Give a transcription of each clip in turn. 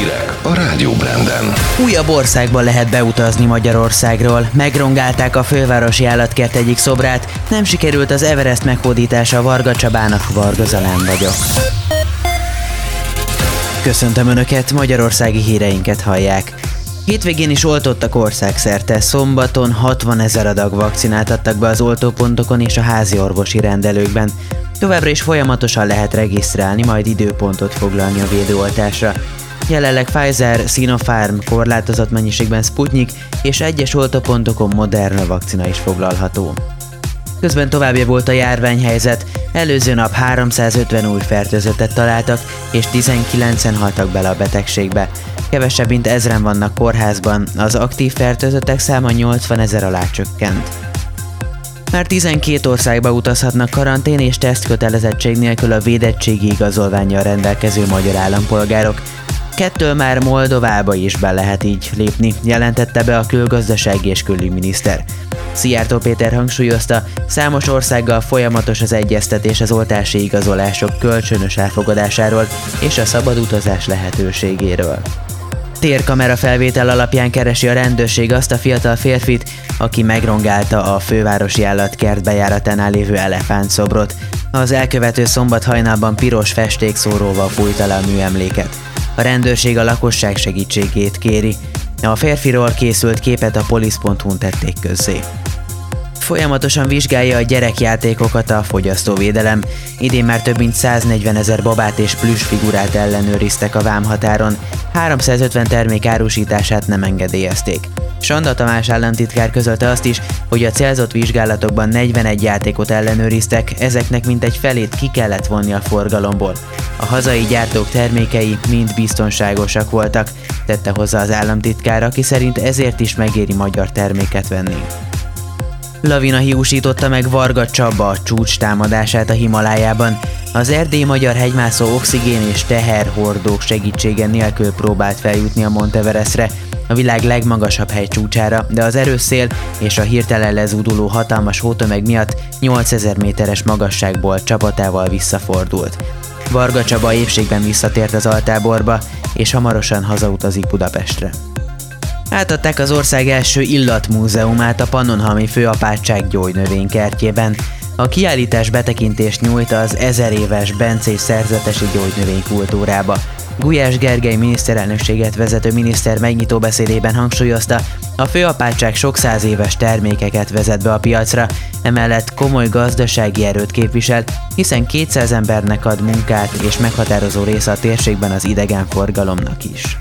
Hírek a Rádió Branden. Újabb országba lehet beutazni Magyarországról. Megrongálták a fővárosi állatkert egyik szobrát, nem sikerült az Everest meghódítása Varga Csabának, Varga Zalán vagyok. Köszöntöm Önöket, magyarországi híreinket hallják. Hétvégén is oltottak országszerte, szombaton 60 ezer adag vakcinát adtak be az oltópontokon és a házi orvosi rendelőkben. Továbbra is folyamatosan lehet regisztrálni, majd időpontot foglalni a védőoltásra. Jelenleg Pfizer, Sinopharm, korlátozott mennyiségben Sputnik és egyes oltópontokon Moderna vakcina is foglalható. Közben továbbja volt a járványhelyzet, előző nap 350 új fertőzöttet találtak, és 19-en haltak bele a betegségbe. Kevesebb mint ezren vannak kórházban, az aktív fertőzöttek száma 80 ezer alá csökkent. Már 12 országba utazhatnak karantén és tesztkötelezettség nélkül a védettségi igazolványjal rendelkező magyar állampolgárok. Kettől már Moldovába is be lehet így lépni, jelentette be a külgazdasági és külügyminiszter. Szijjártó Péter hangsúlyozta, számos országgal folyamatos az egyeztetés az oltási igazolások kölcsönös elfogadásáról és a szabad utazás lehetőségéről. Térkamera felvétel alapján keresi a rendőrség azt a fiatal férfit, aki megrongálta a fővárosi állatkert bejáratánál lévő elefántszobrot. Az elkövető szombat hajnalban piros festékszóróval fújta le a műemléket. A rendőrség a lakosság segítségét kéri. A férfiról készült képet a polisz.hu-n tették közzé folyamatosan vizsgálja a gyerekjátékokat a fogyasztóvédelem. Idén már több mint 140 ezer babát és plüss figurát ellenőriztek a vámhatáron, 350 termék árusítását nem engedélyezték. Sanda Tamás államtitkár közölte azt is, hogy a célzott vizsgálatokban 41 játékot ellenőriztek, ezeknek mintegy felét ki kellett vonni a forgalomból. A hazai gyártók termékei mind biztonságosak voltak, tette hozzá az államtitkár, aki szerint ezért is megéri magyar terméket venni. Lavina hiúsította meg Varga Csaba a csúcs támadását a Himalájában. Az erdély magyar hegymászó oxigén és teherhordók segítsége nélkül próbált feljutni a Monteverestre, a világ legmagasabb hegy csúcsára, de az erős és a hirtelen lezúduló hatalmas hótömeg miatt 8000 méteres magasságból csapatával visszafordult. Varga Csaba épségben visszatért az altáborba, és hamarosan hazautazik Budapestre. Átadták az ország első illatmúzeumát a Pannonhalmi Főapátság gyógynövénykertjében. A kiállítás betekintést nyújt az ezer éves Bencés szerzetesi gyógynövénykultúrába. Gulyás Gergely miniszterelnökséget vezető miniszter megnyitó beszédében hangsúlyozta, a főapátság sok száz éves termékeket vezet be a piacra, emellett komoly gazdasági erőt képvisel, hiszen 200 embernek ad munkát és meghatározó része a térségben az idegenforgalomnak is.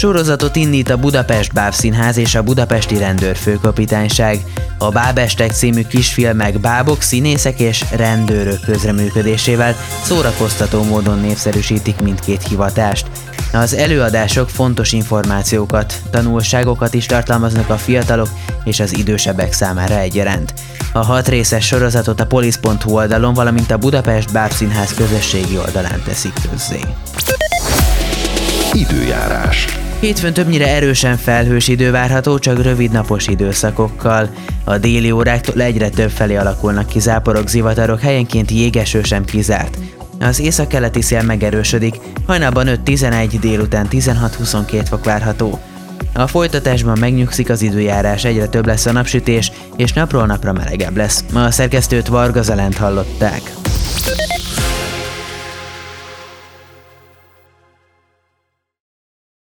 Sorozatot indít a Budapest Bábszínház és a Budapesti Rendőrfőkapitányság. A Bábestek című kisfilmek bábok, színészek és rendőrök közreműködésével szórakoztató módon népszerűsítik mindkét hivatást. Az előadások fontos információkat, tanulságokat is tartalmaznak a fiatalok és az idősebbek számára egyaránt. A hat részes sorozatot a polisz.hu oldalon, valamint a Budapest Bábszínház közösségi oldalán teszik közzé. Időjárás. Hétfőn többnyire erősen felhős idő várható, csak rövid napos időszakokkal. A déli óráktól egyre több felé alakulnak ki záporok, zivatarok, helyenként jégeső sem kizárt. Az északkeleti szél megerősödik, hajnalban 5-11, délután 16-22 fok várható. A folytatásban megnyugszik az időjárás, egyre több lesz a napsütés, és napról napra melegebb lesz. A szerkesztőt Varga Zalent hallották.